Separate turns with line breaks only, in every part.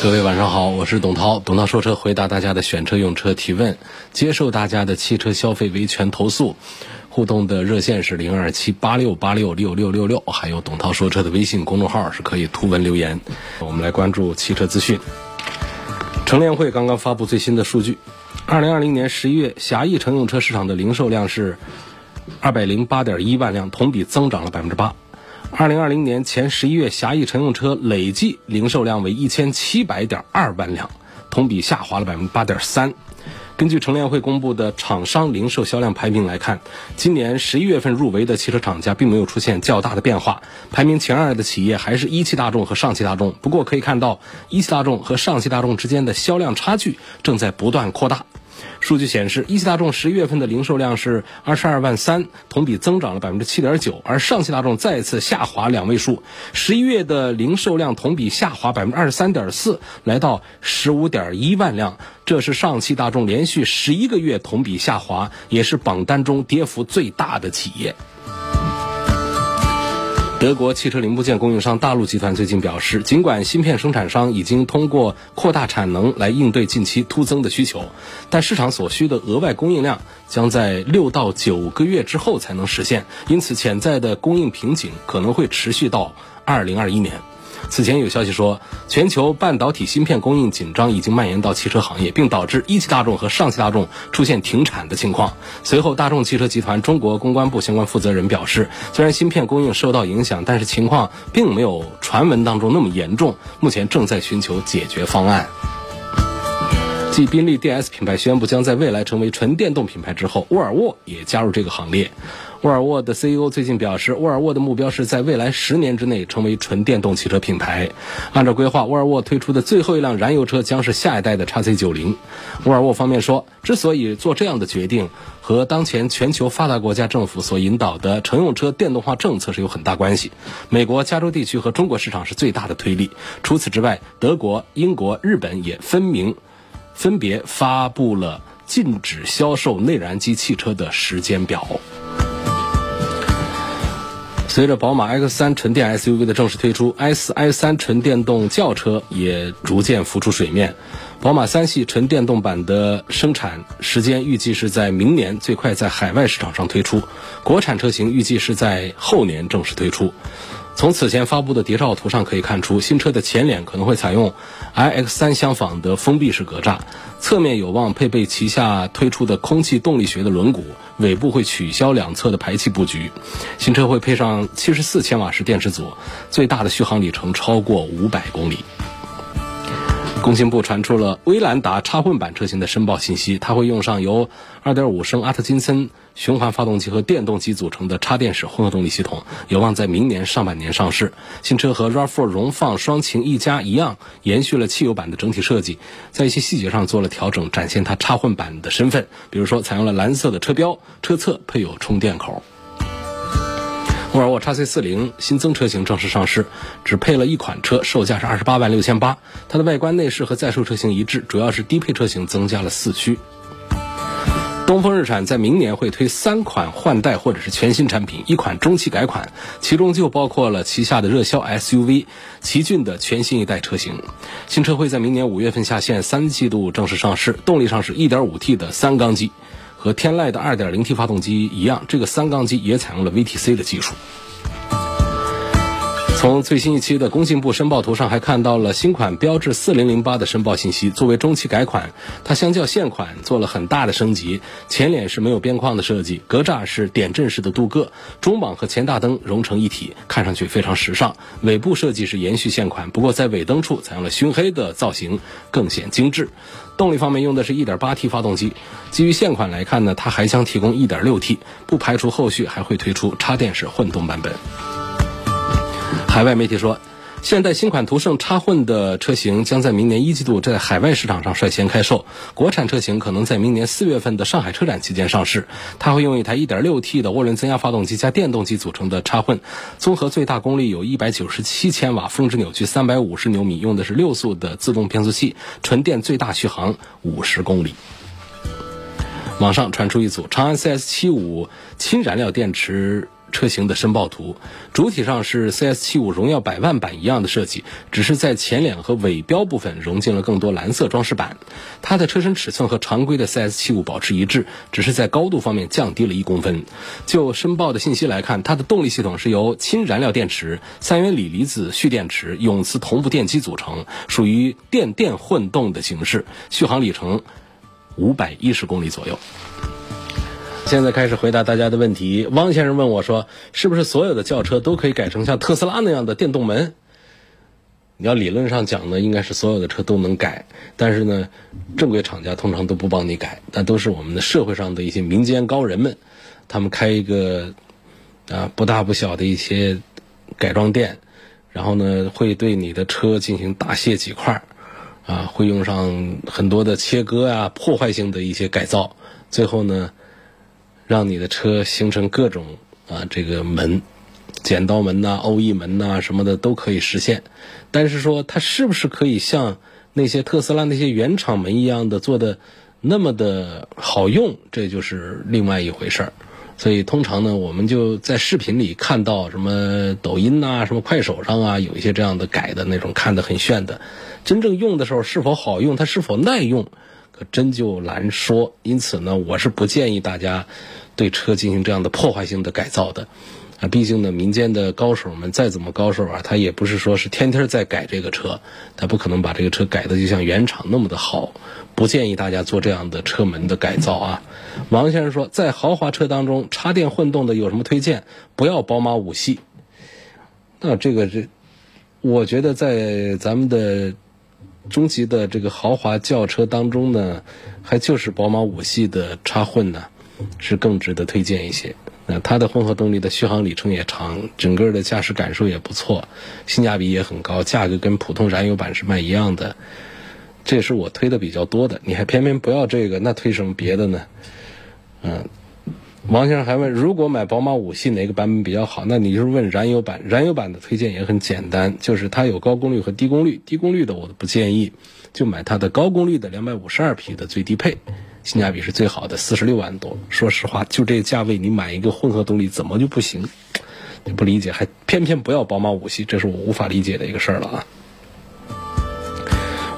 各位晚上好，我是董涛，董涛说车回答大家的选车用车提问，接受大家的汽车消费维权投诉，互动的热线是零二七八六八六六六六六，还有董涛说车的微信公众号是可以图文留言。我们来关注汽车资讯。乘联会刚刚发布最新的数据，二零二零年十一月狭义乘用车市场的零售量是二百零八点一万辆，同比增长了百分之八。二零二零年前十一月，狭义乘用车累计零售量为一千七百点二万辆，同比下滑了百分之八点三。根据乘联会公布的厂商零售销量排名来看，今年十一月份入围的汽车厂家并没有出现较大的变化，排名前二的企业还是一汽大众和上汽大众。不过可以看到，一汽大众和上汽大众之间的销量差距正在不断扩大。数据显示，一汽大众十一月份的零售量是二十二万三，同比增长了百分之七点九，而上汽大众再次下滑两位数，十一月的零售量同比下滑百分之二十三点四，来到十五点一万辆，这是上汽大众连续十一个月同比下滑，也是榜单中跌幅最大的企业。德国汽车零部件供应商大陆集团最近表示，尽管芯片生产商已经通过扩大产能来应对近期突增的需求，但市场所需的额外供应量将在六到九个月之后才能实现，因此潜在的供应瓶颈可能会持续到二零二一年。此前有消息说，全球半导体芯片供应紧张已经蔓延到汽车行业，并导致一汽大众和上汽大众出现停产的情况。随后，大众汽车集团中国公关部相关负责人表示，虽然芯片供应受到影响，但是情况并没有传闻当中那么严重，目前正在寻求解决方案。继宾利 DS 品牌宣布将在未来成为纯电动品牌之后，沃尔沃也加入这个行列。沃尔沃的 CEO 最近表示，沃尔沃的目标是在未来十年之内成为纯电动汽车品牌。按照规划，沃尔沃推出的最后一辆燃油车将是下一代的 x C90。沃尔沃方面说，之所以做这样的决定，和当前全球发达国家政府所引导的乘用车电动化政策是有很大关系。美国加州地区和中国市场是最大的推力。除此之外，德国、英国、日本也分明分别发布了禁止销售内燃机汽车的时间表。随着宝马 X3 纯电 SUV 的正式推出，S i3 纯电动轿车也逐渐浮出水面。宝马三系纯电动版的生产时间预计是在明年，最快在海外市场上推出；国产车型预计是在后年正式推出。从此前发布的谍照图上可以看出，新车的前脸可能会采用 iX3 相仿的封闭式格栅，侧面有望配备旗下推出的空气动力学的轮毂，尾部会取消两侧的排气布局。新车会配上七十四千瓦时电池组，最大的续航里程超过五百公里。工信部传出了威兰达插混版车型的申报信息，它会用上由2.5升阿特金森循环发动机和电动机组成的插电式混合动力系统，有望在明年上半年上市。新车和 RAV4 荣放双擎一加一样，延续了汽油版的整体设计，在一些细节上做了调整，展现它插混版的身份。比如说，采用了蓝色的车标，车侧配有充电口。沃尔沃 x C40 新增车型正式上市，只配了一款车，售价是二十八万六千八。它的外观内饰和在售车型一致，主要是低配车型增加了四驱。东风日产在明年会推三款换代或者是全新产品，一款中期改款，其中就包括了旗下的热销 SUV 奇骏的全新一代车型。新车会在明年五月份下线，三季度正式上市，动力上是一点五 T 的三缸机。和天籁的 2.0T 发动机一样，这个三缸机也采用了 VTC 的技术。从最新一期的工信部申报图上还看到了新款标致4008的申报信息。作为中期改款，它相较现款做了很大的升级。前脸是没有边框的设计，格栅是点阵式的镀铬，中网和前大灯融成一体，看上去非常时尚。尾部设计是延续现款，不过在尾灯处采用了熏黑的造型，更显精致。动力方面用的是一点八 T 发动机。基于现款来看呢，它还将提供一点六 T，不排除后续还会推出插电式混动版本。海外媒体说，现代新款途胜插混的车型将在明年一季度在海外市场上率先开售，国产车型可能在明年四月份的上海车展期间上市。它会用一台 1.6T 的涡轮增压发动机加电动机组成的插混，综合最大功率有197千瓦，峰值扭矩350牛米，用的是六速的自动变速器，纯电最大续航50公里。网上传出一组长安 CS75 氢燃料电池。车型的申报图，主体上是 CS75 荣耀百万版一样的设计，只是在前脸和尾标部分融进了更多蓝色装饰板。它的车身尺寸和常规的 CS75 保持一致，只是在高度方面降低了一公分。就申报的信息来看，它的动力系统是由氢燃料电池、三元锂离子蓄电池、永磁同步电机组成，属于电电混动的形式，续航里程五百一十公里左右。现在开始回答大家的问题。汪先生问我说：“是不是所有的轿车都可以改成像特斯拉那样的电动门？”你要理论上讲呢，应该是所有的车都能改，但是呢，正规厂家通常都不帮你改，那都是我们的社会上的一些民间高人们，他们开一个啊不大不小的一些改装店，然后呢会对你的车进行大卸几块啊，会用上很多的切割啊，破坏性的一些改造，最后呢。让你的车形成各种啊这个门，剪刀门呐、欧翼门呐什么的都可以实现，但是说它是不是可以像那些特斯拉那些原厂门一样的做的那么的好用，这就是另外一回事儿。所以通常呢，我们就在视频里看到什么抖音呐、什么快手上啊，有一些这样的改的那种看的很炫的，真正用的时候是否好用，它是否耐用？可真就难说，因此呢，我是不建议大家对车进行这样的破坏性的改造的。啊，毕竟呢，民间的高手们再怎么高手啊，他也不是说是天天在改这个车，他不可能把这个车改的就像原厂那么的好。不建议大家做这样的车门的改造啊。王先生说，在豪华车当中，插电混动的有什么推荐？不要宝马五系。那这个这，我觉得在咱们的。中级的这个豪华轿车当中呢，还就是宝马五系的插混呢，是更值得推荐一些。那它的混合动力的续航里程也长，整个的驾驶感受也不错，性价比也很高，价格跟普通燃油版是卖一样的。这也是我推的比较多的。你还偏偏不要这个，那推什么别的呢？嗯。王先生还问，如果买宝马五系哪个版本比较好？那你就是问燃油版。燃油版的推荐也很简单，就是它有高功率和低功率。低功率的我都不建议，就买它的高功率的两百五十二匹的最低配，性价比是最好的，四十六万多。说实话，就这价位，你买一个混合动力怎么就不行？你不理解，还偏偏不要宝马五系，这是我无法理解的一个事儿了啊。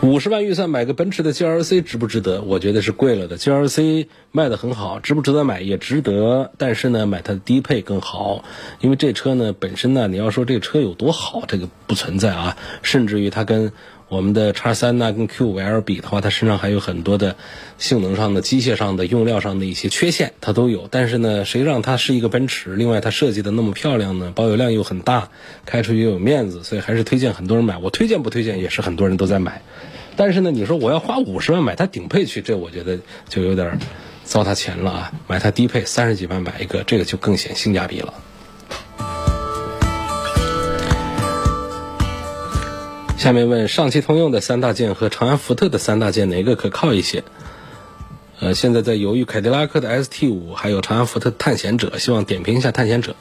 五十万预算买个奔驰的 GLC 值不值得？我觉得是贵了的。GLC 卖的很好，值不值得买也值得。但是呢，买它的低配更好，因为这车呢本身呢，你要说这车有多好，这个不存在啊。甚至于它跟我们的叉三呢、跟 Q5L 比的话，它身上还有很多的性能上的、机械上的、用料上的一些缺陷，它都有。但是呢，谁让它是一个奔驰？另外，它设计的那么漂亮呢，保有量又很大，开出去又有面子，所以还是推荐很多人买。我推荐不推荐也是很多人都在买。但是呢，你说我要花五十万买它顶配去，这我觉得就有点糟蹋钱了啊！买它低配三十几万买一个，这个就更显性价比了。下面问上汽通用的三大件和长安福特的三大件哪个可靠一些？呃，现在在犹豫凯迪拉克的 ST 五，还有长安福特探险者，希望点评一下探险者。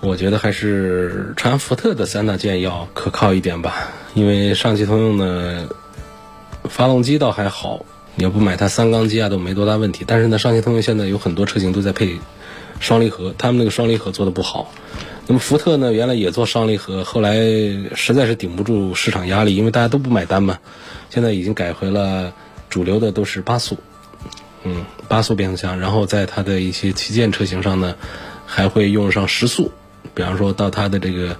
我觉得还是长安福特的三大件要可靠一点吧，因为上汽通用的。发动机倒还好，你要不买它三缸机啊都没多大问题。但是呢，上汽通用现在有很多车型都在配双离合，他们那个双离合做的不好。那么福特呢，原来也做双离合，后来实在是顶不住市场压力，因为大家都不买单嘛。现在已经改回了主流的都是八速，嗯，八速变速箱。然后在它的一些旗舰车型上呢，还会用上十速，比方说到它的这个。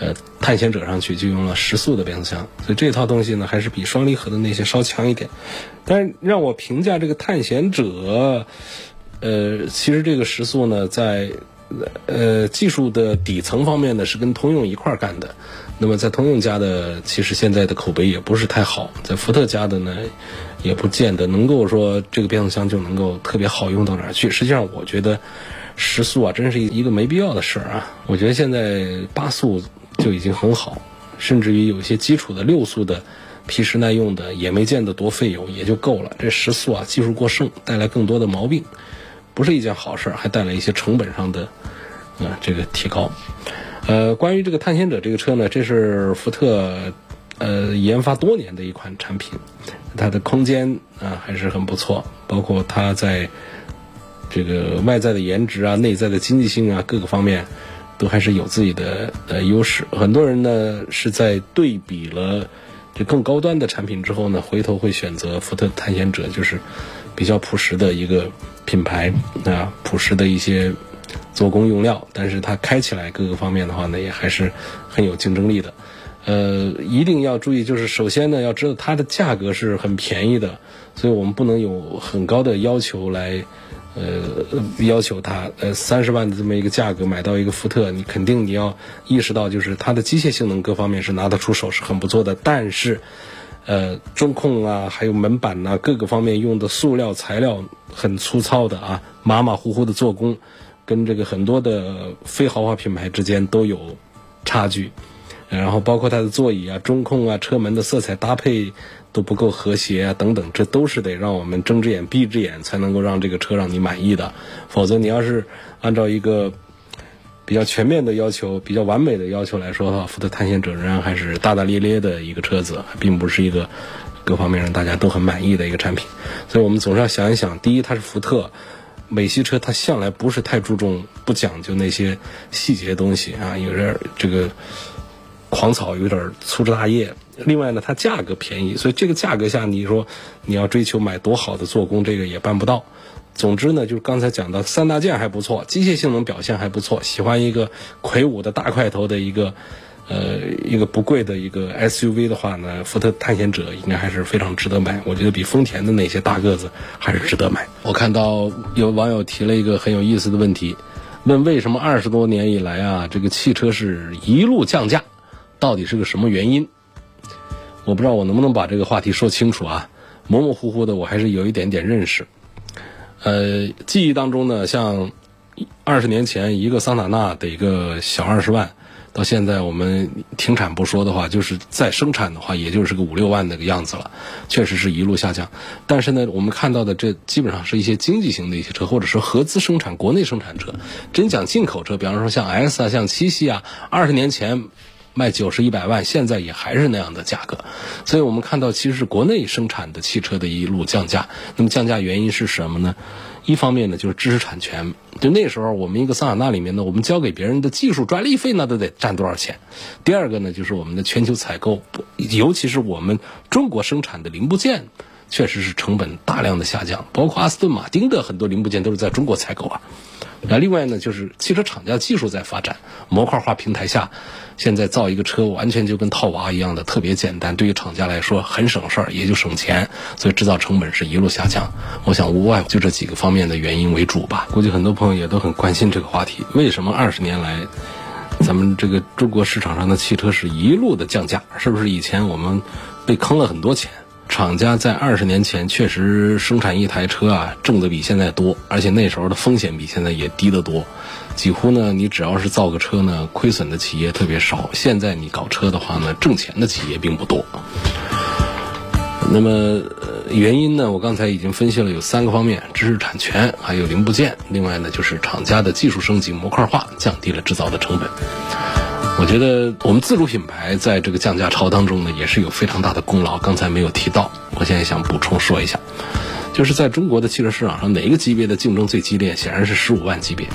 呃，探险者上去就用了十速的变速箱，所以这套东西呢还是比双离合的那些稍强一点。但是让我评价这个探险者，呃，其实这个时速呢，在呃技术的底层方面呢是跟通用一块干的。那么在通用家的，其实现在的口碑也不是太好，在福特家的呢，也不见得能够说这个变速箱就能够特别好用到哪儿去。实际上，我觉得时速啊，真是一个没必要的事儿啊。我觉得现在八速。就已经很好，甚至于有一些基础的六速的皮实耐用的也没见得多费油，也就够了。这十速啊，技术过剩，带来更多的毛病，不是一件好事，还带来一些成本上的啊这个提高。呃，关于这个探险者这个车呢，这是福特呃研发多年的一款产品，它的空间啊还是很不错，包括它在这个外在的颜值啊、内在的经济性啊各个方面。都还是有自己的呃优势。很多人呢是在对比了这更高端的产品之后呢，回头会选择福特探险者，就是比较朴实的一个品牌啊，朴实的一些做工用料，但是它开起来各个方面的话呢，也还是很有竞争力的。呃，一定要注意，就是首先呢，要知道它的价格是很便宜的，所以我们不能有很高的要求来。呃，要求它呃三十万的这么一个价格买到一个福特，你肯定你要意识到，就是它的机械性能各方面是拿得出手，是很不错的。但是，呃，中控啊，还有门板呐，各个方面用的塑料材料很粗糙的啊，马马虎虎的做工，跟这个很多的非豪华品牌之间都有差距。然后包括它的座椅啊、中控啊、车门的色彩搭配。都不够和谐啊，等等，这都是得让我们睁只眼闭只眼才能够让这个车让你满意的。否则，你要是按照一个比较全面的要求、比较完美的要求来说的话，福特探险者仍然还是大大咧咧的一个车子，并不是一个各方面让大家都很满意的一个产品。所以我们总是要想一想：第一，它是福特，美系车它向来不是太注重、不讲究那些细节的东西啊，有点这个狂草，有点粗枝大叶。另外呢，它价格便宜，所以这个价格下，你说你要追求买多好的做工，这个也办不到。总之呢，就是刚才讲的三大件还不错，机械性能表现还不错。喜欢一个魁梧的大块头的一个，呃，一个不贵的一个 SUV 的话呢，福特探险者应该还是非常值得买。我觉得比丰田的那些大个子还是值得买。我看到有网友提了一个很有意思的问题，问为什么二十多年以来啊，这个汽车是一路降价，到底是个什么原因？我不知道我能不能把这个话题说清楚啊，模模糊糊的，我还是有一点点认识。呃，记忆当中呢，像二十年前一个桑塔纳得个小二十万，到现在我们停产不说的话，就是再生产的话，也就是个五六万那个样子了，确实是一路下降。但是呢，我们看到的这基本上是一些经济型的一些车，或者是合资生产、国内生产车。真讲进口车，比方说像 S 啊、像七系啊，二十年前。卖九十一百万，现在也还是那样的价格，所以我们看到其实是国内生产的汽车的一路降价。那么降价原因是什么呢？一方面呢就是知识产权，就那时候我们一个桑塔纳里面呢，我们交给别人的技术专利费那都得占多少钱。第二个呢就是我们的全球采购，尤其是我们中国生产的零部件，确实是成本大量的下降，包括阿斯顿马丁的很多零部件都是在中国采购啊。那另外呢，就是汽车厂家技术在发展，模块化平台下，现在造一个车完全就跟套娃一样的，特别简单。对于厂家来说很省事儿，也就省钱，所以制造成本是一路下降。我想无外乎就这几个方面的原因为主吧。估计很多朋友也都很关心这个话题：为什么二十年来，咱们这个中国市场上的汽车是一路的降价？是不是以前我们被坑了很多钱？厂家在二十年前确实生产一台车啊，挣的比现在多，而且那时候的风险比现在也低得多。几乎呢，你只要是造个车呢，亏损的企业特别少。现在你搞车的话呢，挣钱的企业并不多。那么原因呢，我刚才已经分析了有三个方面：知识产权，还有零部件。另外呢，就是厂家的技术升级、模块化，降低了制造的成本。我觉得我们自主品牌在这个降价潮当中呢，也是有非常大的功劳。刚才没有提到，我现在想补充说一下，就是在中国的汽车市场上，哪一个级别的竞争最激烈？显然是十五万级别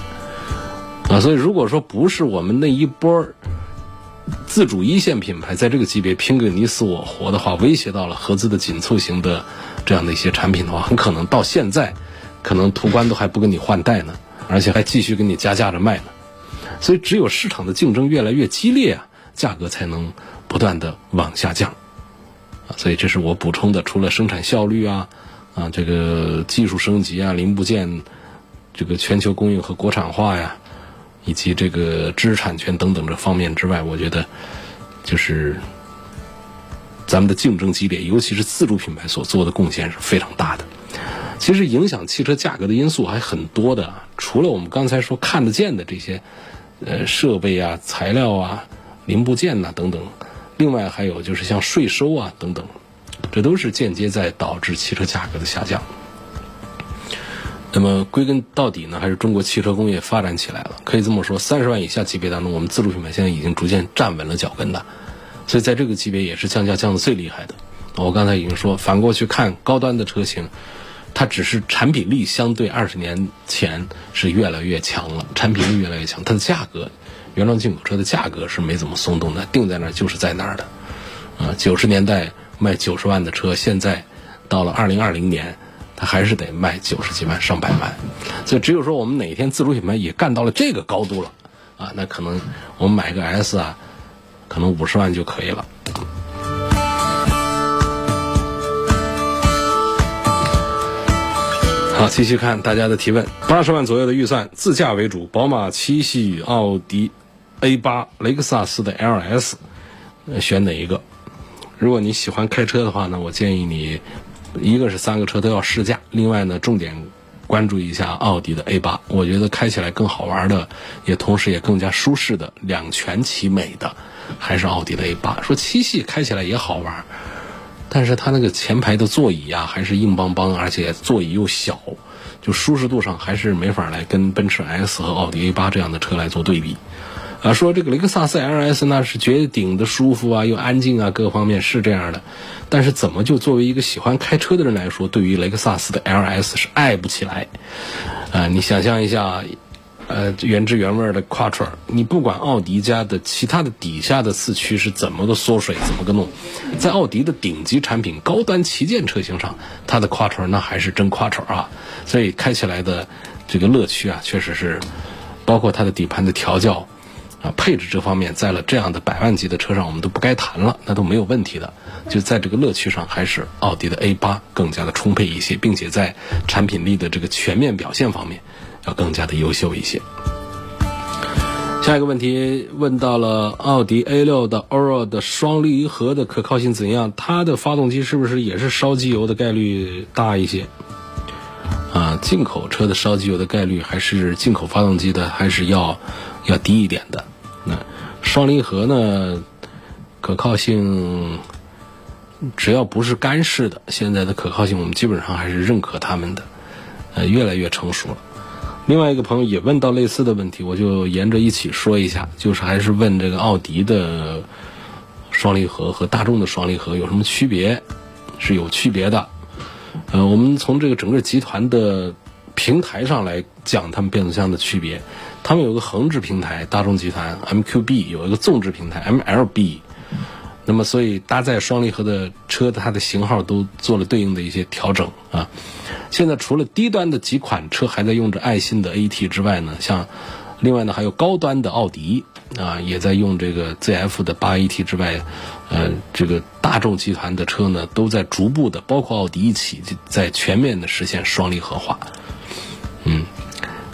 啊。所以如果说不是我们那一波自主一线品牌在这个级别拼个你死我活的话，威胁到了合资的紧凑型的这样的一些产品的话，很可能到现在，可能途观都还不跟你换代呢，而且还继续跟你加价着卖呢。所以，只有市场的竞争越来越激烈啊，价格才能不断的往下降啊。所以，这是我补充的。除了生产效率啊，啊，这个技术升级啊，零部件这个全球供应和国产化呀，以及这个知识产权等等这方面之外，我觉得就是咱们的竞争激烈，尤其是自主品牌所做的贡献是非常大的。其实，影响汽车价格的因素还很多的，除了我们刚才说看得见的这些。呃，设备啊、材料啊、零部件呐等等，另外还有就是像税收啊等等，这都是间接在导致汽车价格的下降。那么归根到底呢，还是中国汽车工业发展起来了。可以这么说，三十万以下级别当中，我们自主品牌现在已经逐渐站稳了脚跟的，所以在这个级别也是降价降的最厉害的。我刚才已经说，反过去看高端的车型，它只是产品力相对二十年前是越来越强了，产品力越来越强，它的价格，原装进口车的价格是没怎么松动的，定在那儿就是在那儿的。啊，九十年代卖九十万的车，现在到了二零二零年。它还是得卖九十几万上百万，所以只有说我们哪天自主品牌也干到了这个高度了，啊，那可能我们买个 S 啊，可能五十万就可以了。好，继续看大家的提问：八十万左右的预算，自驾为主，宝马七系、奥迪 A 八、雷克萨斯的 LS，选哪一个？如果你喜欢开车的话呢，我建议你。一个是三个车都要试驾，另外呢，重点关注一下奥迪的 A 八，我觉得开起来更好玩的，也同时也更加舒适的，两全其美的，还是奥迪的 A 八。说七系开起来也好玩，但是它那个前排的座椅啊，还是硬邦邦，而且座椅又小，就舒适度上还是没法来跟奔驰 S 和奥迪 A 八这样的车来做对比。啊，说这个雷克萨斯 LS 那是绝顶的舒服啊，又安静啊，各方面是这样的。但是怎么就作为一个喜欢开车的人来说，对于雷克萨斯的 LS 是爱不起来？啊，你想象一下，呃，原汁原味的 Quattro，你不管奥迪家的其他的底下的四驱是怎么个缩水，怎么个弄，在奥迪的顶级产品、高端旗舰车型上，它的 Quattro 那还是真 Quattro 啊。所以开起来的这个乐趣啊，确实是，包括它的底盘的调教。啊，配置这方面，在了这样的百万级的车上，我们都不该谈了，那都没有问题的。就在这个乐趣上，还是奥迪的 A 八更加的充沛一些，并且在产品力的这个全面表现方面，要更加的优秀一些。下一个问题问到了奥迪 A 六的 Oro 的双离合的可靠性怎样？它的发动机是不是也是烧机油的概率大一些？啊，进口车的烧机油的概率还是进口发动机的还是要？要低一点的，那双离合呢？可靠性只要不是干式的，现在的可靠性我们基本上还是认可他们的，呃，越来越成熟了。另外一个朋友也问到类似的问题，我就沿着一起说一下，就是还是问这个奥迪的双离合和大众的双离合有什么区别？是有区别的。呃，我们从这个整个集团的平台上来讲，他们变速箱的区别。他们有个横置平台，大众集团 MQB 有一个纵置平台 MLB，那么所以搭载双离合的车，它的型号都做了对应的一些调整啊。现在除了低端的几款车还在用着爱信的 AT 之外呢，像另外呢还有高端的奥迪啊也在用这个 ZF 的八 AT 之外，呃，这个大众集团的车呢都在逐步的，包括奥迪一起在全面的实现双离合化，嗯。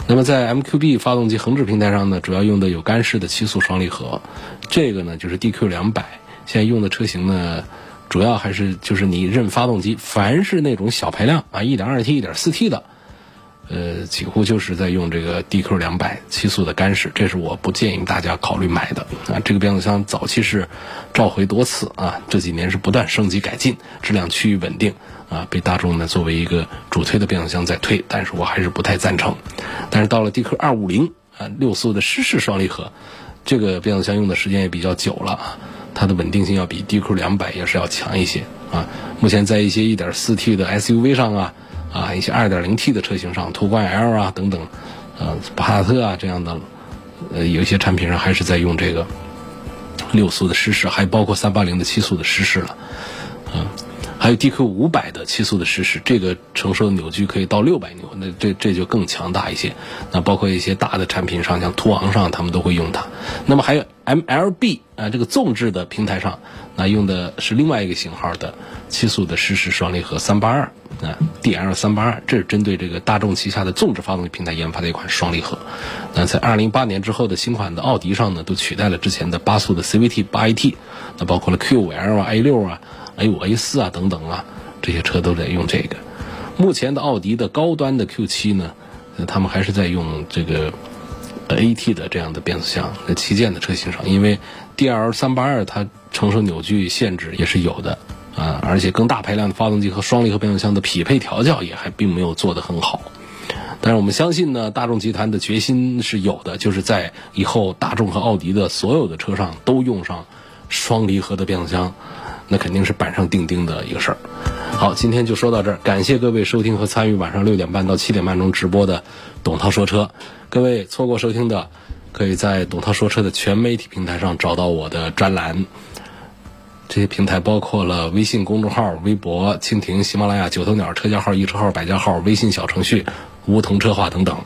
那么在 MQB 发动机横置平台上呢，主要用的有干式的七速双离合，这个呢就是 DQ 两百。现在用的车型呢，主要还是就是你认发动机，凡是那种小排量啊，1.2T、1.4T 的，呃，几乎就是在用这个 DQ 两百七速的干式。这是我不建议大家考虑买的啊。这个变速箱早期是召回多次啊，这几年是不断升级改进，质量趋于稳定。啊，被大众呢作为一个主推的变速箱在推，但是我还是不太赞成。但是到了 DQ 二五零啊，六速的湿式双离合，这个变速箱用的时间也比较久了啊，它的稳定性要比 DQ 两百也是要强一些啊。目前在一些一点四 T 的 SUV 上啊，啊一些二点零 T 的车型上，途观 L 啊等等，呃帕萨特啊这样的，呃有一些产品上还是在用这个六速的湿式，还包括三八零的七速的湿式了，嗯。还有 DQ 五百的七速的湿式，这个承受的扭矩可以到六百牛，那这这就更强大一些。那包括一些大的产品上，像途昂上，他们都会用它。那么还有 MLB 啊，这个纵置的平台上，那用的是另外一个型号的七速的湿式双离合三八二啊，DL 三八二，这是针对这个大众旗下的纵置发动机平台研发的一款双离合。那在二零零八年之后的新款的奥迪上呢，都取代了之前的八速的 CVT 八 AT，那包括了 Q 五 L 啊、A 六啊。A 五、A 四啊等等啊，这些车都在用这个。目前的奥迪的高端的 Q 七呢，他们还是在用这个 AT 的这样的变速箱，在旗舰的车型上，因为 DL 三八二它承受扭矩限制也是有的啊，而且更大排量的发动机和双离合变速箱的匹配调教也还并没有做得很好。但是我们相信呢，大众集团的决心是有的，就是在以后大众和奥迪的所有的车上都用上双离合的变速箱，那肯定是板上钉钉的一个事儿。好，今天就说到这儿，感谢各位收听和参与晚上六点半到七点半钟直播的董涛说车。各位错过收听的，可以在董涛说车的全媒体平台上找到我的专栏。这些平台包括了微信公众号、微博、蜻蜓、喜马拉雅、九头鸟车架号、易车号、百家号、微信小程序、梧桐车话等等。